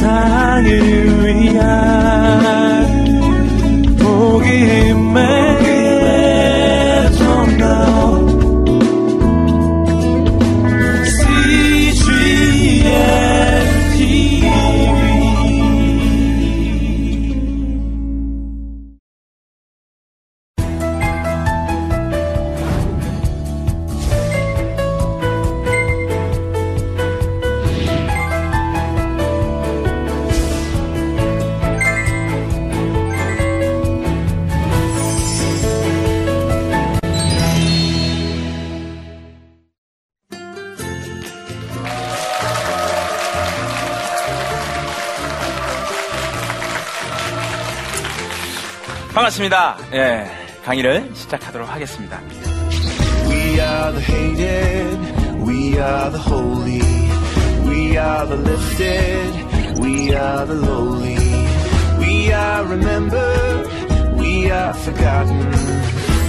세상을 위한 반갑습니다. 예, 강의를 시작하도록 하겠습니다. We are the hated, we are the holy, we are the lifted, we are the lowly, we are remembered, we are forgotten,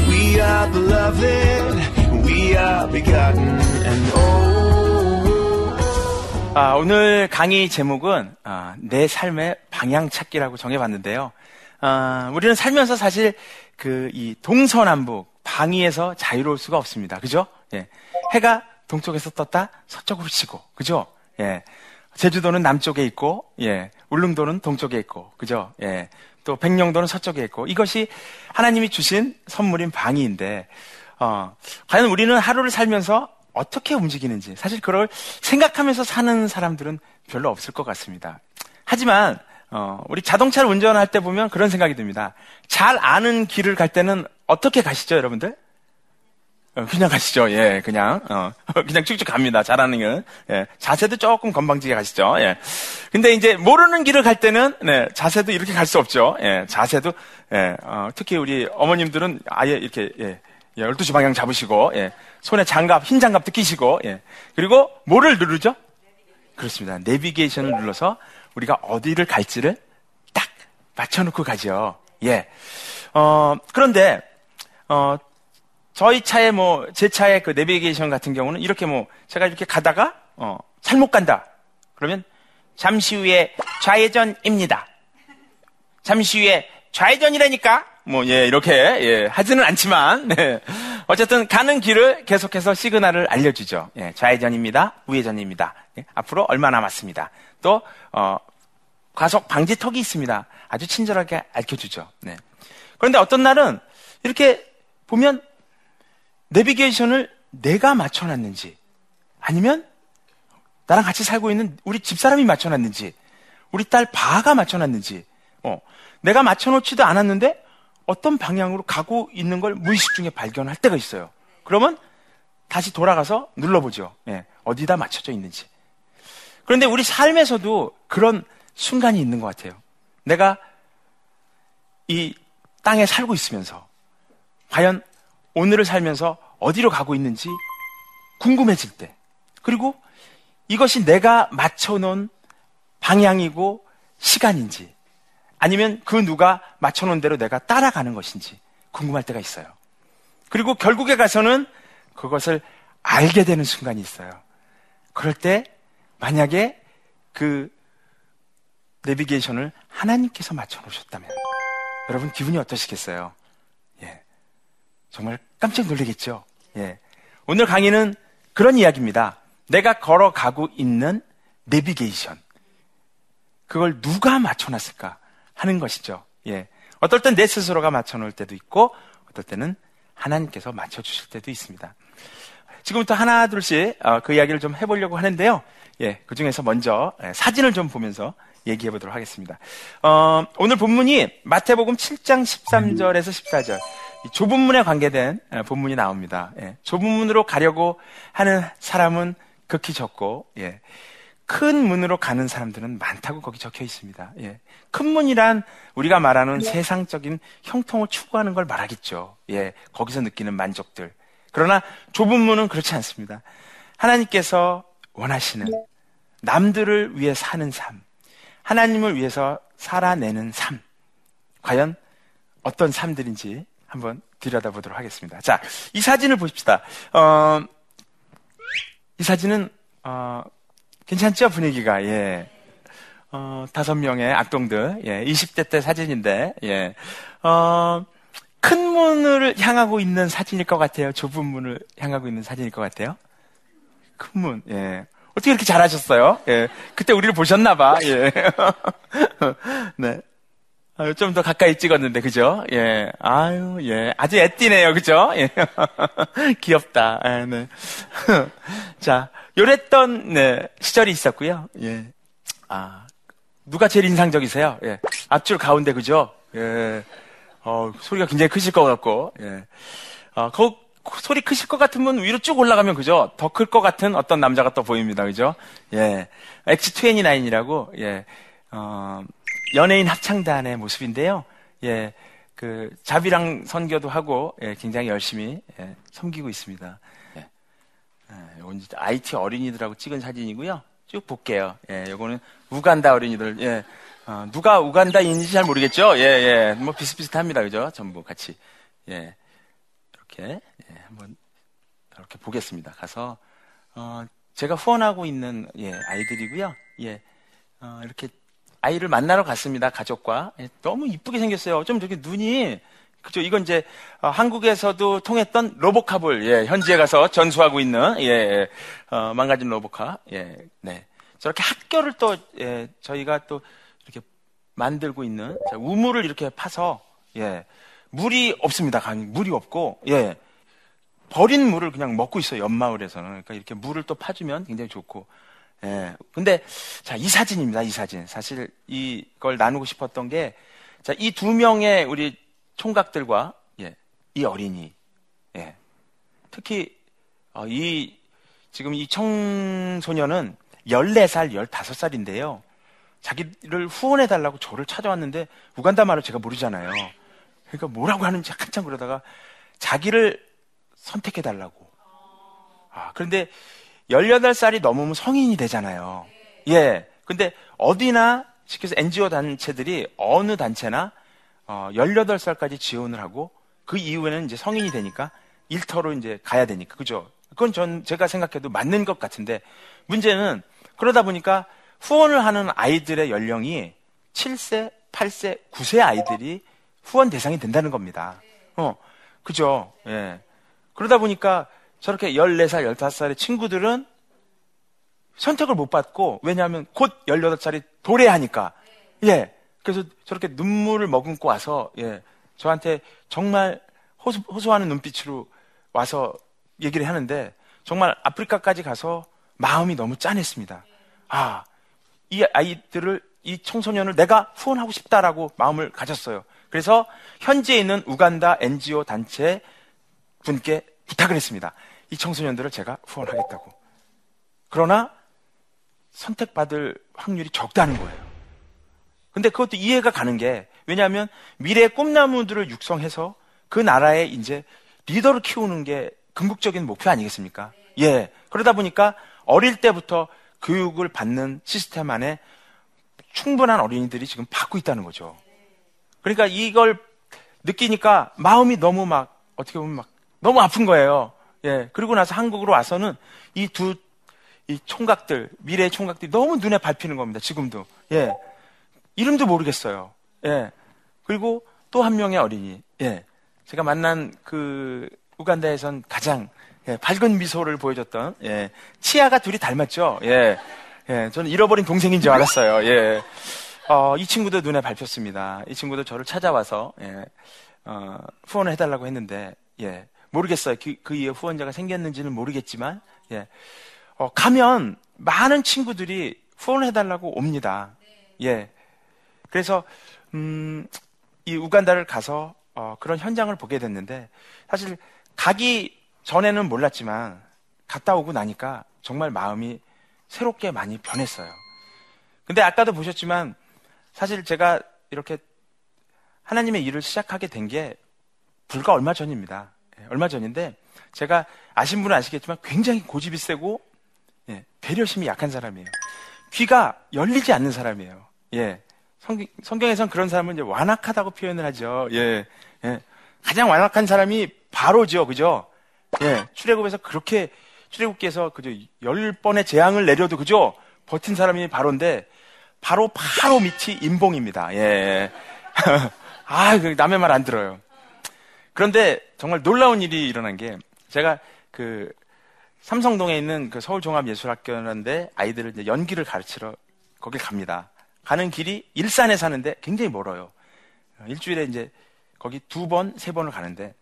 we are beloved, we are begotten, and oh. 아, 오늘 강의 제목은 아, 내 삶의 방향 찾기라고 정해봤는데요. 어, 우리는 살면서 사실 그 이 동서남북 방위에서 자유로울 수가 없습니다. 그죠? 예. 해가 동쪽에서 떴다 서쪽으로 치고 그죠? 예. 제주도는 남쪽에 있고 예. 울릉도는 동쪽에 있고 그죠? 예. 또 백령도는 서쪽에 있고 이것이 하나님이 주신 선물인 방위인데 어, 과연 우리는 하루를 살면서 어떻게 움직이는지 사실 그걸 생각하면서 사는 사람들은 별로 없을 것 같습니다. 하지만 어, 우리 자동차를 운전할 때 보면 그런 생각이 듭니다. 잘 아는 길을 갈 때는 어떻게 가시죠, 여러분들? 어, 그냥 가시죠. 예, 그냥 어, 그냥 쭉쭉 갑니다. 잘하는 길은 예, 자세도 조금 건방지게 가시죠. 예. 근데 이제 모르는 길을 갈 때는 네, 자세도 이렇게 갈 수 없죠. 예, 자세도 예, 어, 특히 우리 어머님들은 아예 이렇게 예, 12시 방향 잡으시고 예, 손에 장갑, 흰 장갑도 끼시고 예. 그리고 뭐를 누르죠? 그렇습니다. 내비게이션을 눌러서 우리가 어디를 갈지를 딱 맞춰놓고 가죠. 예. 어, 그런데, 어, 저희 차에 뭐, 제 차의 그 내비게이션 같은 경우는 이렇게 뭐, 제가 이렇게 가다가, 어, 잘못 간다. 그러면, 잠시 후에 좌회전입니다. 잠시 후에 좌회전이라니까? 뭐, 예, 이렇게, 예, 하지는 않지만, 네. 어쨌든 가는 길을 계속해서 시그널을 알려주죠. 예, 좌회전입니다. 우회전입니다. 예, 앞으로 얼마 남았습니다. 또 어, 과속 방지턱이 있습니다. 아주 친절하게 알려주죠. 네. 그런데 어떤 날은 이렇게 보면 내비게이션을 내가 맞춰놨는지 아니면 나랑 같이 살고 있는 우리 집사람이 맞춰놨는지 우리 딸 바가 맞춰놨는지 어, 내가 맞춰놓지도 않았는데 어떤 방향으로 가고 있는 걸 무의식 중에 발견할 때가 있어요. 그러면 다시 돌아가서 눌러보죠. 예, 어디다 맞춰져 있는지. 그런데 우리 삶에서도 그런 순간이 있는 것 같아요. 내가 이 땅에 살고 있으면서 과연 오늘을 살면서 어디로 가고 있는지 궁금해질 때 그리고 이것이 내가 맞춰놓은 방향이고 시간인지 아니면 그 누가 맞춰놓은 대로 내가 따라가는 것인지 궁금할 때가 있어요. 그리고 결국에 가서는 그것을 알게 되는 순간이 있어요. 그럴 때 만약에 그 내비게이션을 하나님께서 맞춰놓으셨다면 여러분 기분이 어떠시겠어요? 예. 정말 깜짝 놀라겠죠? 예. 오늘 강의는 그런 이야기입니다. 내가 걸어가고 있는 내비게이션. 그걸 누가 맞춰놨을까 하는 것이죠. 예. 어떨 땐 내 스스로가 맞춰놓을 때도 있고, 어떨 때는 하나님께서 맞춰주실 때도 있습니다. 지금부터 하나, 둘씩 어, 그 이야기를 좀 해보려고 하는데요. 예, 그 중에서 먼저 예, 사진을 좀 보면서 얘기해 보도록 하겠습니다. 어, 오늘 본문이 마태복음 7장 13절에서 14절. 좁은 문에 관계된 예, 본문이 나옵니다. 예, 좁은 문으로 가려고 하는 사람은 극히 적고, 예, 큰 문으로 가는 사람들은 많다고 거기 적혀 있습니다. 예, 큰 문이란 우리가 말하는 네. 세상적인 형통을 추구하는 걸 말하겠죠. 예, 거기서 느끼는 만족들. 그러나 좁은 문은 그렇지 않습니다. 하나님께서 원하시는 남들을 위해 사는 삶, 하나님을 위해서 살아내는 삶, 과연 어떤 삶들인지 한번 들여다보도록 하겠습니다. 자, 이 사진을 보십시다. 어, 이 사진은 어, 괜찮죠 분위기가 예. 어, 다섯 명의 악동들, 예, 20대 때 사진인데, 예, 어, 큰 문을 향하고 있는 사진일 것 같아요. 좁은 문을 향하고 있는 사진일 것 같아요. 큰 문, 예. 어떻게 이렇게 잘하셨어요? 예. 그때 우리를 보셨나봐, 예. 네. 좀 더 가까이 찍었는데, 그죠? 예. 아유, 예. 아주 애띠네요, 그죠? 예. 귀엽다. 예, 네. 자, 요랬던, 네, 시절이 있었고요. 예. 아, 누가 제일 인상적이세요? 예. 앞줄 가운데, 그죠? 예. 어, 소리가 굉장히 크실 것 같고, 예. 어, 그, 소리 크실 것 같으면 위로 쭉 올라가면 그죠? 더 클 것 같은 어떤 남자가 또 보입니다. 그죠? 예. X29이라고, 예. 어, 연예인 합창단의 모습인데요. 예. 그, 자비랑 선교도 하고, 예, 굉장히 열심히, 예, 섬기고 있습니다. 예. 예, 요건 IT 어린이들하고 찍은 사진이고요. 쭉 볼게요. 예, 요거는 우간다 어린이들, 예. 어, 누가 우간다인지 잘 모르겠죠? 예, 예. 뭐 비슷비슷합니다. 그죠? 전부 같이. 예. 이렇게, 예, 한번, 이렇게 보겠습니다. 가서, 어, 제가 후원하고 있는, 예, 아이들이고요. 예. 어, 이렇게 아이를 만나러 갔습니다. 가족과. 예, 너무 이쁘게 생겼어요. 좀 저기 눈이, 그죠? 이건 이제, 어, 한국에서도 통했던 로보캅을, 예, 현지에 가서 전수하고 있는, 예, 예 어, 망가진 로보캅. 예, 네. 저렇게 학교를 또, 예, 저희가 또, 만들고 있는 자, 우물을 이렇게 파서 예 물이 없습니다. 강 물이 없고 예 버린 물을 그냥 먹고 있어요. 옆마을에서는 그러니까 이렇게 물을 또 파주면 굉장히 좋고 예 근데 자 이 사진입니다. 이 사진 사실 이걸 나누고 싶었던 게 자 이 두 명의 우리 총각들과 예 이 어린이 예 특히 어, 이 지금 이 청소년은 14살, 15살인데요. 자기를 후원해 달라고 저를 찾아왔는데 우간다 말을 제가 모르잖아요. 그러니까 뭐라고 하는지 한참 그러다가 자기를 선택해 달라고. 아, 그런데 18살이 넘으면 성인이 되잖아요. 예. 근데 어디나 해서 NGO 단체들이 어느 단체나 어, 18살까지 지원을 하고 그 이후에는 이제 성인이 되니까 일터로 이제 가야 되니까. 그죠? 그건 전 제가 생각해도 맞는 것 같은데 문제는 그러다 보니까 후원을 하는 아이들의 연령이 7세, 8세, 9세 아이들이 후원 대상이 된다는 겁니다. 어, 그죠? 예. 그러다 보니까 저렇게 14살, 15살의 친구들은 선택을 못 받고, 왜냐하면 곧 18살이 도래하니까. 예. 그래서 저렇게 눈물을 머금고 와서, 예. 저한테 정말 호소, 호소하는 눈빛으로 와서 얘기를 하는데, 정말 아프리카까지 가서 마음이 너무 짠했습니다. 아, 이 아이들을 이 청소년을 내가 후원하고 싶다라고 마음을 가졌어요. 그래서 현지에 있는 우간다 NGO 단체 분께 부탁을 했습니다. 이 청소년들을 제가 후원하겠다고. 그러나 선택받을 확률이 적다는 거예요. 근데 그것도 이해가 가는 게 왜냐하면 미래의 꿈나무들을 육성해서 그 나라에 이제 리더를 키우는 게 궁극적인 목표 아니겠습니까? 예. 그러다 보니까 어릴 때부터 교육을 받는 시스템 안에 충분한 어린이들이 지금 받고 있다는 거죠. 그러니까 이걸 느끼니까 마음이 너무 막 어떻게 보면 막 너무 아픈 거예요. 예. 그리고 나서 한국으로 와서는 이 두 이 총각들 미래의 총각들이 너무 눈에 밟히는 겁니다. 지금도 예. 이름도 모르겠어요. 예. 그리고 또 한 명의 어린이 예. 제가 만난 그 우간다에선 가장 예, 밝은 미소를 보여줬던 예, 치아가 둘이 닮았죠. 예, 예, 저는 잃어버린 동생인 줄 알았어요. 예, 어, 이 친구도 눈에 밟혔습니다. 이 친구도 저를 찾아와서 예, 어, 후원을 해달라고 했는데 예, 모르겠어요. 그, 그 이후에 후원자가 생겼는지는 모르겠지만 예, 어, 가면 많은 친구들이 후원을 해달라고 옵니다. 예, 그래서 음, 이 우간다를 가서 어, 그런 현장을 보게 됐는데 사실 가기 전에는 몰랐지만 갔다 오고 나니까 정말 마음이 새롭게 많이 변했어요. 근데 아까도 보셨지만 사실 제가 이렇게 하나님의 일을 시작하게 된 게 불과 얼마 전입니다. 예, 얼마 전인데 제가 아신 분은 아시겠지만 굉장히 고집이 세고 예, 배려심이 약한 사람이에요. 귀가 열리지 않는 사람이에요. 예. 성경, 성경에선 그런 사람은 이제 완악하다고 표현을 하죠. 예. 예. 가장 완악한 사람이 바로죠. 그죠? 예, 출애굽에서 그렇게 출애굽기에서 그저 열 번의 재앙을 내려도 그죠? 버틴 사람이 바로인데 바로 바로 밑이 임봉입니다. 예. 아, 그 남의 말 안 들어요. 그런데 정말 놀라운 일이 일어난 게 제가 그 삼성동에 있는 그 서울종합예술학교라는데 아이들을 이제 연기를 가르치러 거길 갑니다. 가는 길이 일산에 사는데 굉장히 멀어요. 일주일에 이제 거기 두 번, 세 번을 가는데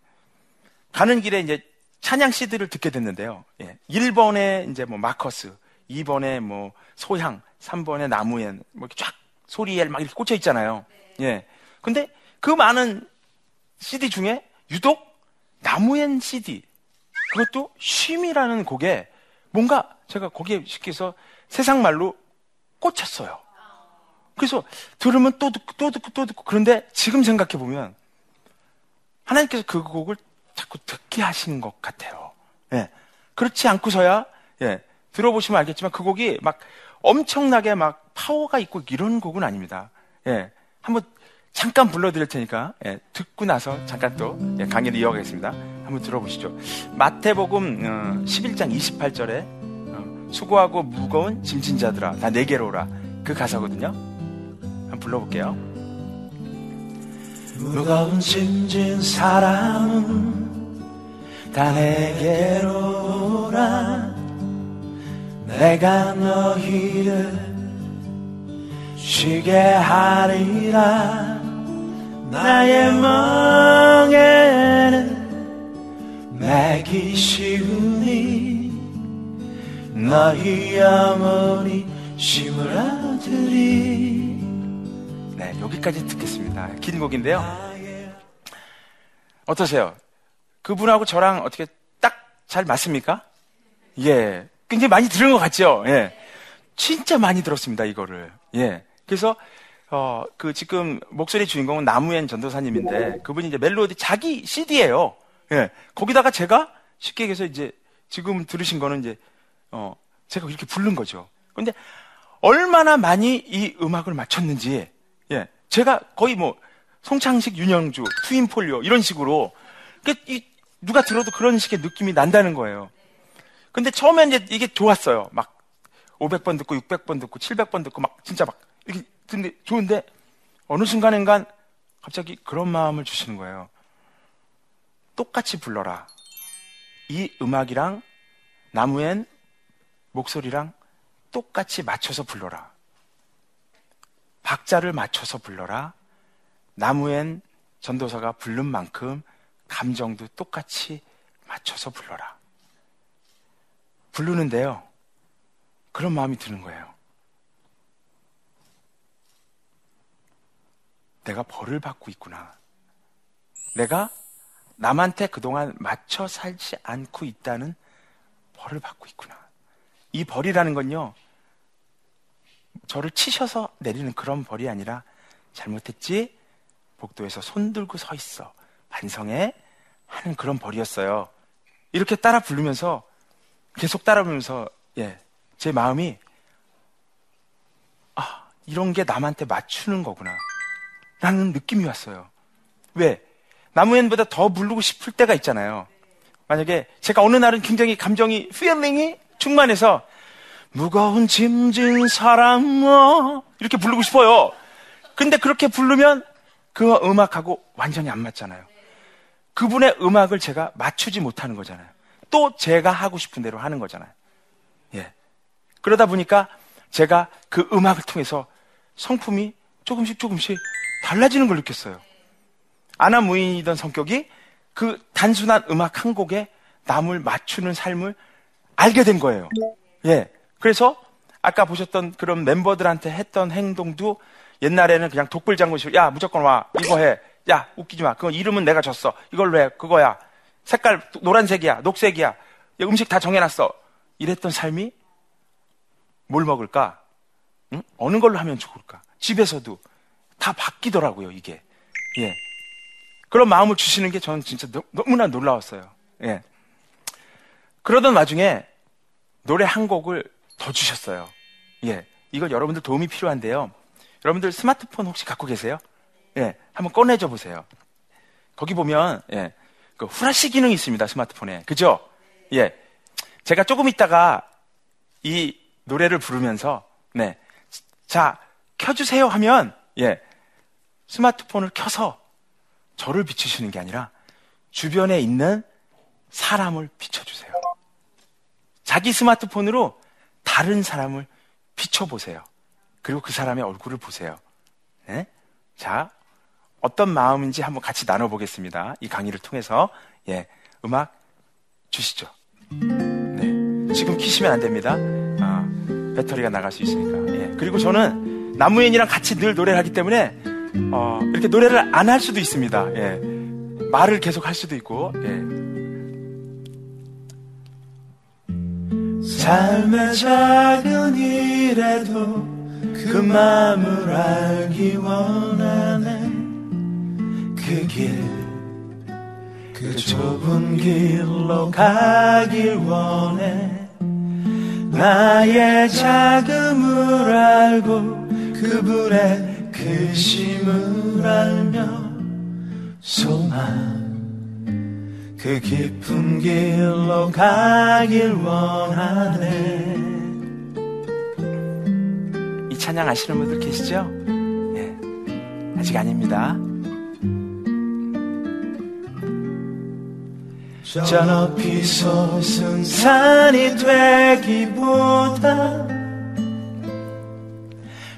가는 길에 이제 찬양 CD를 듣게 됐는데요. 예. 1번에 이제 뭐 마커스, 2번에 뭐 소향, 3번에 나무엔 뭐 이렇게 쫙 소리엘 막 이렇게 꽂혀 있잖아요. 예. 근데 그 많은 CD 중에 유독 나무엔 CD 그것도 쉼이라는 곡에 뭔가 제가 거기에 쉽게 해서 세상 말로 꽂혔어요. 그래서 들으면 또 듣고 또 듣고 또 듣고 그런데 지금 생각해 보면 하나님께서 그 곡을 자꾸 듣게 하시는 것 같아요. 예. 그렇지 않고서야 예. 들어보시면 알겠지만 그 곡이 막 엄청나게 막 파워가 있고 이런 곡은 아닙니다. 예. 한번 잠깐 불러드릴 테니까 예, 듣고 나서 잠깐 또 예, 강의를 이어가겠습니다. 한번 들어보시죠. 마태복음 어, 11장 28절에 어, 수고하고 무거운 짐진 자들아 다 내게로 오라 그 가사거든요. 한번 불러볼게요. 무거운 짐진 사람은 다 내게로 오라 내가 너희를 쉬게 하리라 나의 멍에는 매기 쉬우니 너희 심을 아들이 네, 여기까지 듣겠습니다. 긴 곡인데요. 어떠세요? 그분하고 저랑 어떻게 딱 잘 맞습니까? 예. 굉장히 많이 들은 것 같죠? 예. 진짜 많이 들었습니다, 이거를. 예. 그래서, 어, 그 지금 목소리 주인공은 나무엔 전도사님인데 그분이 이제 멜로디 자기 CD예요. 예. 거기다가 제가 쉽게 얘기해서 이제 지금 들으신 거는 이제, 어, 제가 이렇게 부른 거죠. 근데 얼마나 많이 이 음악을 맞췄는지, 예. 제가 거의 뭐, 송창식, 윤영주, 트윈폴리오, 이런 식으로, 그, 이, 누가 들어도 그런 식의 느낌이 난다는 거예요. 근데 처음엔 이제 이게 좋았어요. 막, 500번 듣고, 600번 듣고, 700번 듣고, 막, 진짜 막, 이렇게 듣는데, 좋은데, 어느 순간인간, 갑자기 그런 마음을 주시는 거예요. 똑같이 불러라. 이 음악이랑, 나무엔 목소리랑 똑같이 맞춰서 불러라. 박자를 맞춰서 불러라. 나무엔 전도사가 부른 만큼 감정도 똑같이 맞춰서 불러라. 부르는데요. 그런 마음이 드는 거예요. 내가 벌을 받고 있구나. 내가 남한테 그동안 맞춰 살지 않고 있다는 벌을 받고 있구나. 이 벌이라는 건요, 저를 치셔서 내리는 그런 벌이 아니라, 잘못했지? 복도에서 손 들고 서 있어. 반성해? 하는 그런 벌이었어요. 이렇게 따라 부르면서, 계속 따라 부르면서, 예, 제 마음이, 아, 이런 게 남한테 맞추는 거구나. 라는 느낌이 왔어요. 왜? 나무엔보다 더 부르고 싶을 때가 있잖아요. 만약에 제가 어느 날은 굉장히 감정이, feeling이 충만해서 무거운 짐진 사랑아 이렇게 부르고 싶어요. 근데 그렇게 부르면 그 음악하고 완전히 안 맞잖아요. 그분의 음악을 제가 맞추지 못하는 거잖아요. 또 제가 하고 싶은 대로 하는 거잖아요. 예. 그러다 보니까 제가 그 음악을 통해서 성품이 조금씩 조금씩 달라지는 걸 느꼈어요. 아나무인이던 성격이 그 단순한 음악 한 곡에 남을 맞추는 삶을 알게 된 거예요. 예. 그래서 아까 보셨던 그런 멤버들한테 했던 행동도 옛날에는 그냥 독불장군식으로 야 무조건 와 이거 해. 야 웃기지 마. 그건 이름은 내가 줬어. 이걸로 해. 그거야. 색깔 노란색이야. 녹색이야. 음식 다 정해놨어. 이랬던 삶이 뭘 먹을까? 응? 어느 걸로 하면 좋을까? 집에서도 다 바뀌더라고요, 이게. 예. 그런 마음을 주시는 게 저는 진짜 너 무나 놀라웠어요. 예. 그러던 와중에 노래 한 곡을 더 주셨어요. 예. 이거 여러분들 도움이 필요한데요. 여러분들 스마트폰 혹시 갖고 계세요? 예. 한번 꺼내줘 보세요. 거기 보면, 예. 그 후라시 기능이 있습니다. 스마트폰에. 그죠? 예. 제가 조금 있다가 이 노래를 부르면서, 네. 자, 켜주세요 하면, 예, 스마트폰을 켜서 저를 비추시는 게 아니라 주변에 있는 사람을 비춰주세요. 자기 스마트폰으로 다른 사람을 비춰보세요. 그리고 그 사람의 얼굴을 보세요. 네? 자, 어떤 마음인지 한번 같이 나눠보겠습니다. 이 강의를 통해서. 예, 음악 주시죠. 네. 지금 키시면 안 됩니다. 아, 배터리가 나갈 수 있으니까. 예. 그리고 저는 나무엔이랑 같이 늘 노래를 하기 때문에, 어, 이렇게 노래를 안 할 수도 있습니다. 예. 말을 계속 할 수도 있고, 예. 삶의 작은 일에도 그 마음을 알기 원하네 그 길, 그 좁은 길로 가길 원해 나의 자금을 알고 그분의 크심을 알며 소망 그 깊은 길로 가길 원하네. 이 찬양 아시는 분들 계시죠? 예. 아직 아닙니다. 저 높이 솟은 산이 되기보다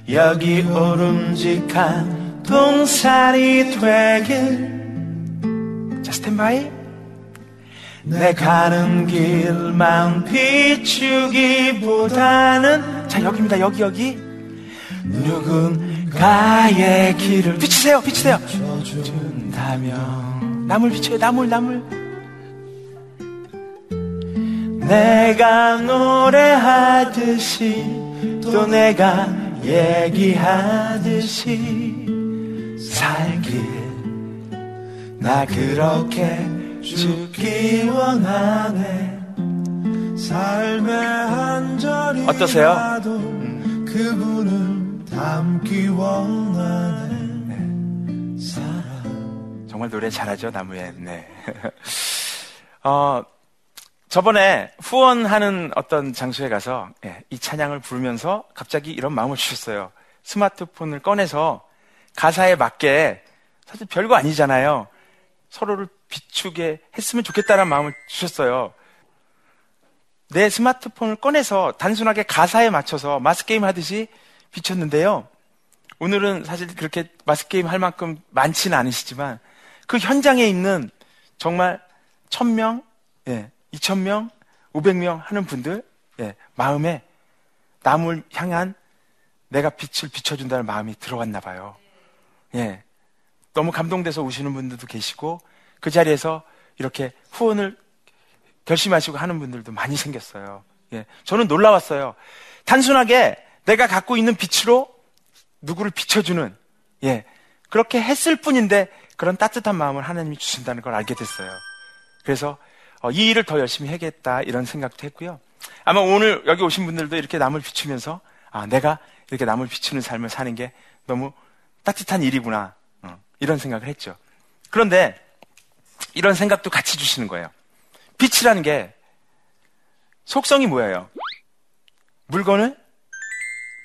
여기 오름직한 동산이 되길 자, 스탠바이. 내 가는 길만 비추기보다는 자, 여기입니다. 여기, 여기. 누군가의 길을 비추세요, 비추세요. 준다면 나물 비춰요, 나물, 나물. 내가 노래하듯이 또 내가 얘기하듯이 살길 나 그렇게 죽기 원하네 삶의 한 절이라도 어떠세요? 그분을 담기 원하네 살아 정말 노래 잘하죠, 나무에. 네. 어, 저번에 후원하는 어떤 장소에 가서 예, 이 찬양을 부르면서 갑자기 이런 마음을 주셨어요. 스마트폰을 꺼내서 가사에 맞게 사실 별거 아니잖아요. 서로를 비추게 했으면 좋겠다는 마음을 주셨어요. 내 스마트폰을 꺼내서 단순하게 가사에 맞춰서 마스게임 하듯이 비췄는데요. 오늘은 사실 그렇게 마스게임 할 만큼 많지는 않으시지만 그 현장에 있는 정말 천명 예, 2,000명, 500명 하는 분들, 예, 마음에 남을 향한 내가 빛을 비춰준다는 마음이 들어왔나 봐요. 예. 너무 감동돼서 우시는 분들도 계시고, 그 자리에서 이렇게 후원을 결심하시고 하는 분들도 많이 생겼어요. 예. 저는 놀라웠어요. 단순하게 내가 갖고 있는 빛으로 누구를 비춰주는, 예. 그렇게 했을 뿐인데 그런 따뜻한 마음을 하나님이 주신다는 걸 알게 됐어요. 그래서 어, 이 일을 더 열심히 해야겠다 이런 생각도 했고요. 아마 오늘 여기 오신 분들도 이렇게 남을 비추면서 아 내가 이렇게 남을 비추는 삶을 사는 게 너무 따뜻한 일이구나 어, 이런 생각을 했죠. 그런데 이런 생각도 같이 주시는 거예요. 빛이라는 게 속성이 뭐예요? 물건을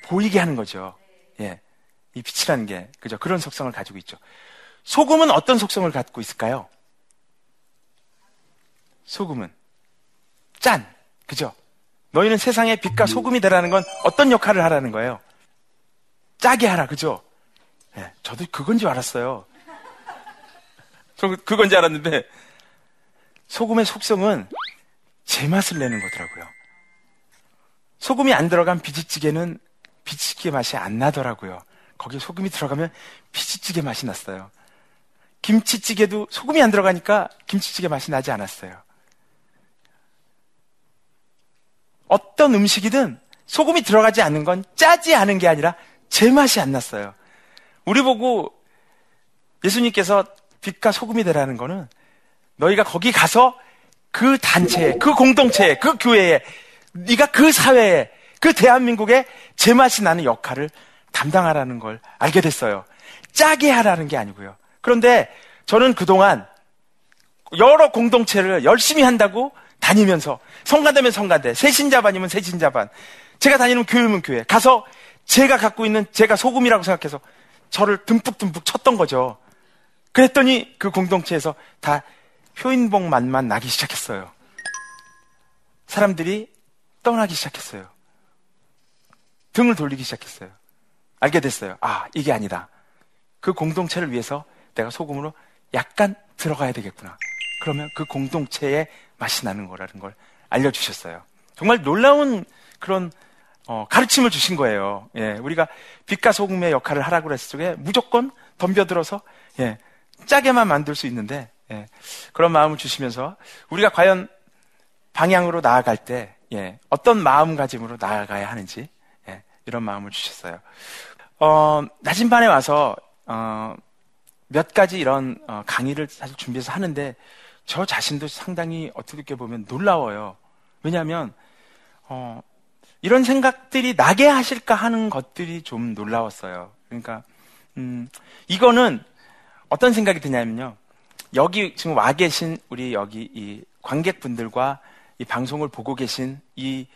보이게 하는 거죠. 예. 이 빛이라는 게 그죠? 그런 속성을 가지고 있죠. 소금은 어떤 속성을 갖고 있을까요? 소금은 짠, 그죠? 너희는 세상의 빛과 소금이 되라는 건 어떤 역할을 하라는 거예요? 짜게 하라, 그죠? 네, 저도 그건 줄 알았어요. 저 그건 줄 알았는데 소금의 속성은 제맛을 내는 거더라고요. 소금이 안 들어간 비지찌개는 비지찌개 맛이 안 나더라고요. 거기에 소금이 들어가면 비지찌개 맛이 났어요. 김치찌개도 소금이 안 들어가니까 김치찌개 맛이 나지 않았어요. 어떤 음식이든 소금이 들어가지 않는 건 짜지 않은 게 아니라 제맛이 안 났어요. 우리 보고 예수님께서 빛과 소금이 되라는 거는 너희가 거기 가서 그 단체에, 그 공동체에, 그 교회에, 네가 그 사회에, 그 대한민국에 제맛이 나는 역할을 담당하라는 걸 알게 됐어요. 짜게 하라는 게 아니고요. 그런데 저는 그동안 여러 공동체를 열심히 한다고 다니면서 성가대면 성가대, 새신자반이면 새신자반, 제가 다니는 교회면 교회 가서 제가 갖고 있는 제가 소금이라고 생각해서 저를 듬뿍듬뿍 쳤던 거죠. 그랬더니 그 공동체에서 다 효인복만만 나기 시작했어요. 사람들이 떠나기 시작했어요. 등을 돌리기 시작했어요. 알게 됐어요. 아, 이게 아니다. 그 공동체를 위해서 내가 소금으로 약간 들어가야 되겠구나. 그러면 그 공동체의 맛이 나는 거라는 걸 알려주셨어요. 정말 놀라운 그런 어, 가르침을 주신 거예요. 예, 우리가 빛과 소금의 역할을 하라고 그랬을 적에 무조건 덤벼들어서 예, 짜게만 만들 수 있는데 예, 그런 마음을 주시면서 우리가 과연 방향으로 나아갈 때 예, 어떤 마음가짐으로 나아가야 하는지 예, 이런 마음을 주셨어요. 어, 낮은 반에 와서 어, 몇 가지 이런 어, 강의를 사실 준비해서 하는데 저 자신도 상당히 어떻게 보면 놀라워요. 왜냐하면 어, 이런 생각들이 나게 하실까 하는 것들이 좀 놀라웠어요. 그러니까 음, 이거는 어떤 생각이 드냐면요. 여기 지금 와 계신 우리 여기 이 관객분들과 이 방송을 보고 계신 이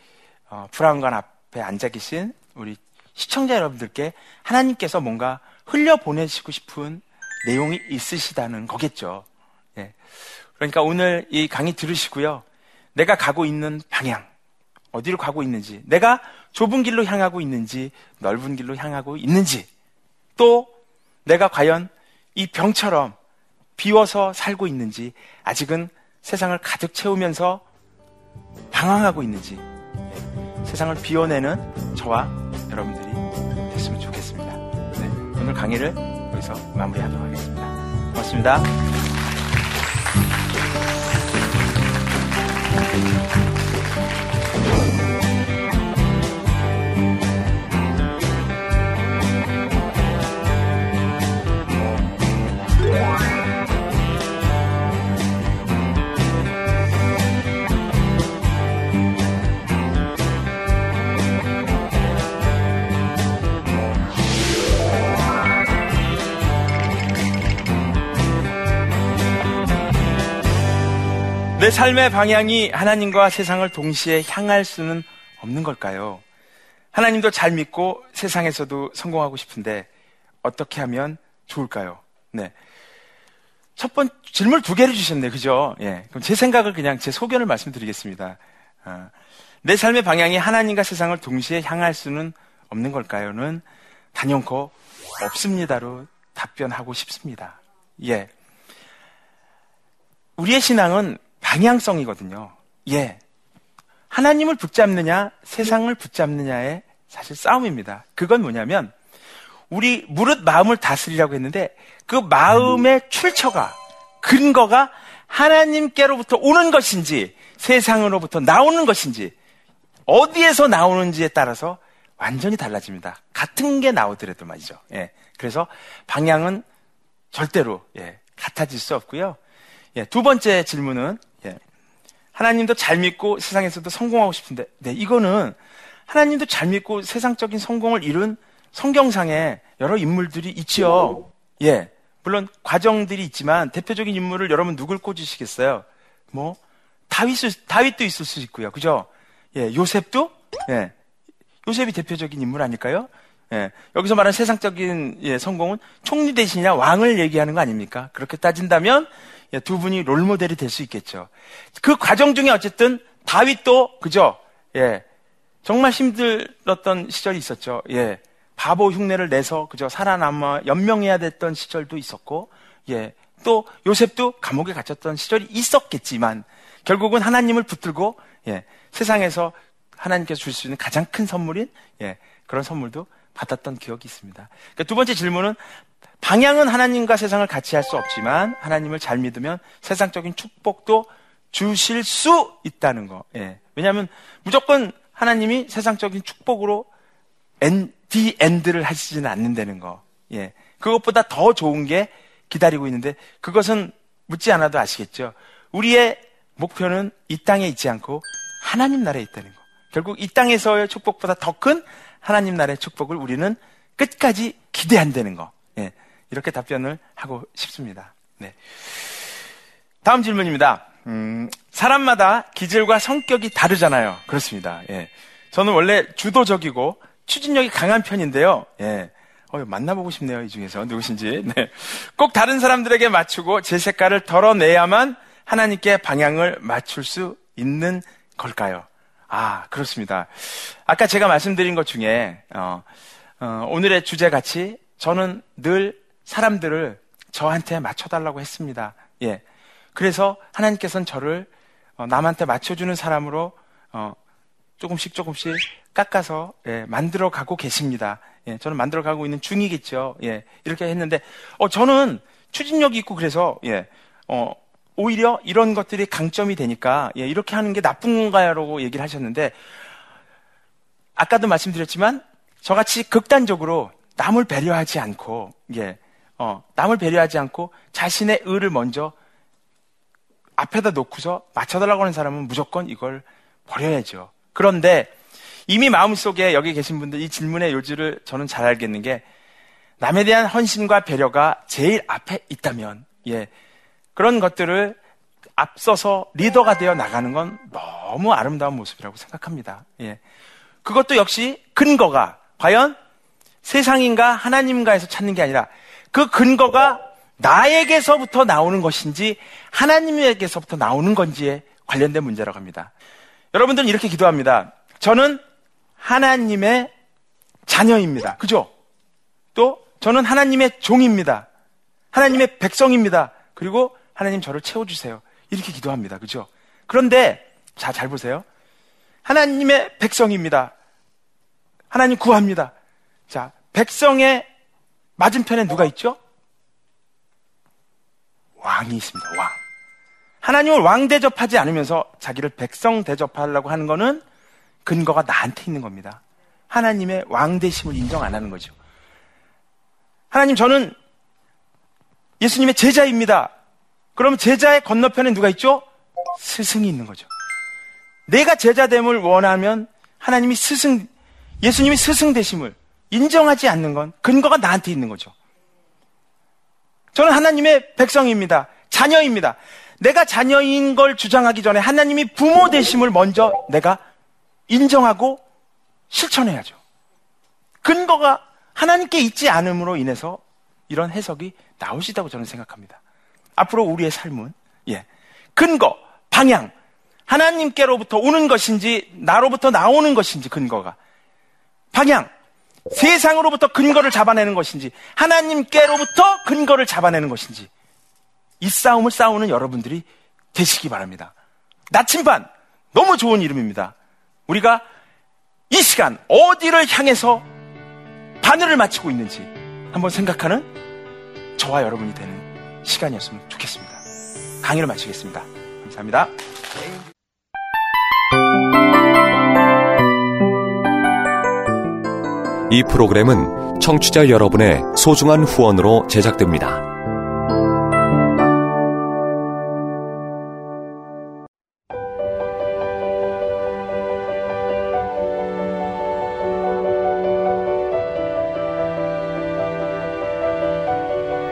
어, 브라운관 앞에 앉아 계신 우리 시청자 여러분들께 하나님께서 뭔가 흘려 보내시고 싶은 내용이 있으시다는 거겠죠. 예. 그러니까 오늘 이 강의 들으시고요. 내가 가고 있는 방향, 어디로 가고 있는지, 내가 좁은 길로 향하고 있는지, 넓은 길로 향하고 있는지, 또 내가 과연 이 병처럼 비워서 살고 있는지, 아직은 세상을 가득 채우면서 방황하고 있는지, 세상을 비워내는 저와 여러분들이 됐으면 좋겠습니다. 네, 오늘 강의를 여기서 마무리하도록 하겠습니다. 고맙습니다. 내 삶의 방향이 하나님과 세상을 동시에 향할 수는 없는 걸까요? 하나님도 잘 믿고 세상에서도 성공하고 싶은데 어떻게 하면 좋을까요? 네. 첫 번, 질문 두 개를 주셨네요. 그죠? 예. 그럼 제 생각을 그냥 제 소견을 말씀드리겠습니다. 아, 내 삶의 방향이 하나님과 세상을 동시에 향할 수는 없는 걸까요?는 단연코 없습니다로 답변하고 싶습니다. 예. 우리의 신앙은 방향성이거든요. 예. 하나님을 붙잡느냐, 세상을 붙잡느냐의 사실 싸움입니다. 그건 뭐냐면, 우리 무릇 마음을 다스리라고 했는데, 그 마음의 출처가, 근거가 하나님께로부터 오는 것인지, 세상으로부터 나오는 것인지, 어디에서 나오는지에 따라서 완전히 달라집니다. 같은 게 나오더라도 말이죠. 예. 그래서 방향은 절대로, 예, 같아질 수 없고요. 예, 두 번째 질문은 하나님도 잘 믿고 세상에서도 성공하고 싶은데, 네, 이거는 하나님도 잘 믿고 세상적인 성공을 이룬 성경상에 여러 인물들이 있지요. 예. 물론 과정들이 있지만 대표적인 인물을 여러분 누굴 꽂으시겠어요? 뭐 다윗 다윗도 있을 수 있고요. 그죠? 예, 요셉도 예. 요셉이 대표적인 인물 아닐까요? 예. 여기서 말하는 세상적인 예, 성공은 총리 대신이냐 왕을 얘기하는 거 아닙니까? 그렇게 따진다면 예, 두 분이 롤모델이 될 수 있겠죠. 그 과정 중에 어쨌든 다윗도 그죠? 예. 정말 힘들었던 시절이 있었죠. 예. 바보 흉내를 내서 그저 살아남아 연명해야 됐던 시절도 있었고, 예. 또 요셉도 감옥에 갇혔던 시절이 있었겠지만 결국은 하나님을 붙들고 예. 세상에서 하나님께서 줄 수 있는 가장 큰 선물인 예. 그런 선물도 받았던 기억이 있습니다. 그러니까 두 번째 질문은 방향은 하나님과 세상을 같이 할 수 없지만 하나님을 잘 믿으면 세상적인 축복도 주실 수 있다는 거. 예. 왜냐하면 무조건 하나님이 세상적인 축복으로 end, the end를 하시지는 않는다는 거. 예. 그것보다 더 좋은 게 기다리고 있는데 그것은 묻지 않아도 아시겠죠. 우리의 목표는 이 땅에 있지 않고 하나님 나라에 있다는 거. 결국 이 땅에서의 축복보다 더 큰 하나님 나라의 축복을 우리는 끝까지 기대한다는 거. 예. 이렇게 답변을 하고 싶습니다. 네. 다음 질문입니다. 음, 사람마다 기질과 성격이 다르잖아요. 그렇습니다. 예. 저는 원래 주도적이고 추진력이 강한 편인데요. 예. 어, 만나보고 싶네요, 이 중에서. 누구신지. 네. 꼭 다른 사람들에게 맞추고 제 색깔을 덜어내야만 하나님께 방향을 맞출 수 있는 걸까요? 아, 그렇습니다. 아까 제가 말씀드린 것 중에, 어, 어, 오늘의 주제 같이 저는 늘 사람들을 저한테 맞춰달라고 했습니다. 예. 그래서 하나님께서는 저를 어, 남한테 맞춰주는 사람으로 어, 조금씩 조금씩 깎아서 예, 만들어 가고 계십니다. 예, 저는 만들어 가고 있는 중이겠죠. 예, 이렇게 했는데 어, 저는 추진력이 있고 그래서 예, 어, 오히려 이런 것들이 강점이 되니까 예, 이렇게 하는 게 나쁜 건가요라고 얘기를 하셨는데 아까도 말씀드렸지만 저같이 극단적으로 남을 배려하지 않고 예, 어, 남을 배려하지 않고 자신의 의를 먼저 앞에다 놓고서 맞춰달라고 하는 사람은 무조건 이걸 버려야죠. 그런데 이미 마음속에 여기 계신 분들 이 질문의 요지를 저는 잘 알겠는 게 남에 대한 헌신과 배려가 제일 앞에 있다면 예 그런 것들을 앞서서 리더가 되어 나가는 건 너무 아름다운 모습이라고 생각합니다. 예 그것도 역시 근거가 과연 세상인가 하나님과에서 찾는 게 아니라 그 근거가 나에게서부터 나오는 것인지 하나님에게서부터 나오는 건지에 관련된 문제라고 합니다. 여러분들은 이렇게 기도합니다. 저는 하나님의 자녀입니다. 그죠? 또 저는 하나님의 종입니다. 하나님의 백성입니다. 그리고 하나님 저를 채워주세요. 이렇게 기도합니다. 그죠? 그런데 자, 잘 보세요. 하나님의 백성입니다. 하나님 구합니다. 자, 백성의 맞은편에 누가 있죠? 왕이 있습니다. 왕. 하나님을 왕 대접하지 않으면서 자기를 백성 대접하려고 하는 것은 근거가 나한테 있는 겁니다. 하나님의 왕 대심을 인정 안 하는 거죠. 하나님, 저는 예수님의 제자입니다. 그럼 제자의 건너편에 누가 있죠? 스승이 있는 거죠. 내가 제자 됨을 원하면 하나님이 스승, 예수님이 스승 되심을 인정하지 않는 건 근거가 나한테 있는 거죠. 저는 하나님의 백성입니다. 자녀입니다. 내가 자녀인 걸 주장하기 전에 하나님이 부모 되심을 먼저 내가 인정하고 실천해야죠. 근거가 하나님께 있지 않음으로 인해서 이런 해석이 있다고 저는 생각합니다. 앞으로 우리의 삶은 예 근거, 방향, 하나님께로부터 오는 것인지 나로부터 나오는 것인지 근거가 방향, 세상으로부터 근거를 잡아내는 것인지 하나님께로부터 근거를 잡아내는 것인지 이 싸움을 싸우는 여러분들이 되시기 바랍니다. 나침반 너무 좋은 이름입니다. 우리가 이 시간 어디를 향해서 바늘을 맞추고 있는지 한번 생각하는 저와 여러분이 되는 시간이었으면 좋겠습니다. 강의를 마치겠습니다. 감사합니다. 이 프로그램은 청취자 여러분의 소중한 후원으로 제작됩니다.